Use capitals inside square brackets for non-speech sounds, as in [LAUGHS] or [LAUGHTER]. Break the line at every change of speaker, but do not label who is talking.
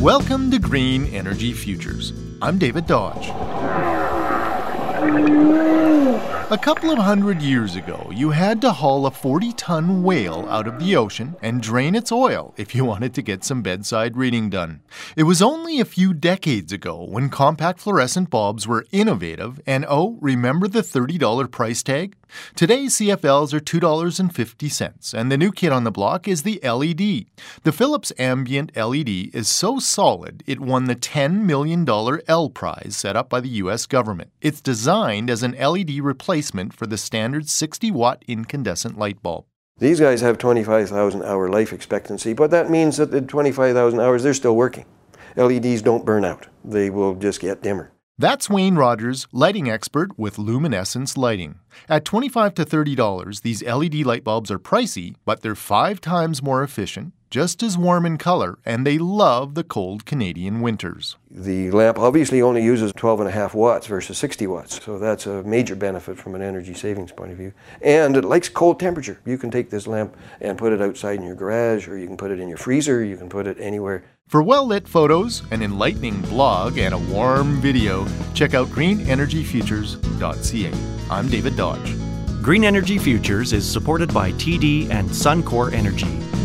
Welcome to Green Energy Futures. I'm David Dodge. A couple of hundred years ago, you had to haul a 40 ton whale out of the ocean and drain its oil if you [LAUGHS] wanted to get some bedside reading done. It was only a few decades ago when compact fluorescent bulbs were innovative, and oh, remember the $30 price tag? Today, CFLs are $2.50, and the new kid on the block is the LED. The Philips Ambient LED is so solid it won the $10 million L Prize set up by the US government. It's designed as an LED replacement for the standard 60 watt incandescent light bulb.
These guys have 25,000 hour life expectancy, but that means that in 25,000 hours they're still working. LEDs don't burn out, they will just get dimmer.
That's Wayne Rogers, lighting expert with Luminescence Lighting. At 25 to $30, these LED light bulbs are pricey, but they're five times more efficient, just as warm in color, and they love the cold Canadian winters.
The lamp obviously only uses 12 and a half watts versus 60 watts, so that's a major benefit from an energy savings point of view. And it likes cold temperature. You can take this lamp and put it outside in your garage, or you can put it in your freezer, you can put it anywhere.
For well lit photos, an enlightening blog, and a warm video, check out greenenergyfutures.ca. I'm David Dodge.
Green Energy Futures is supported by TD and Suncor Energy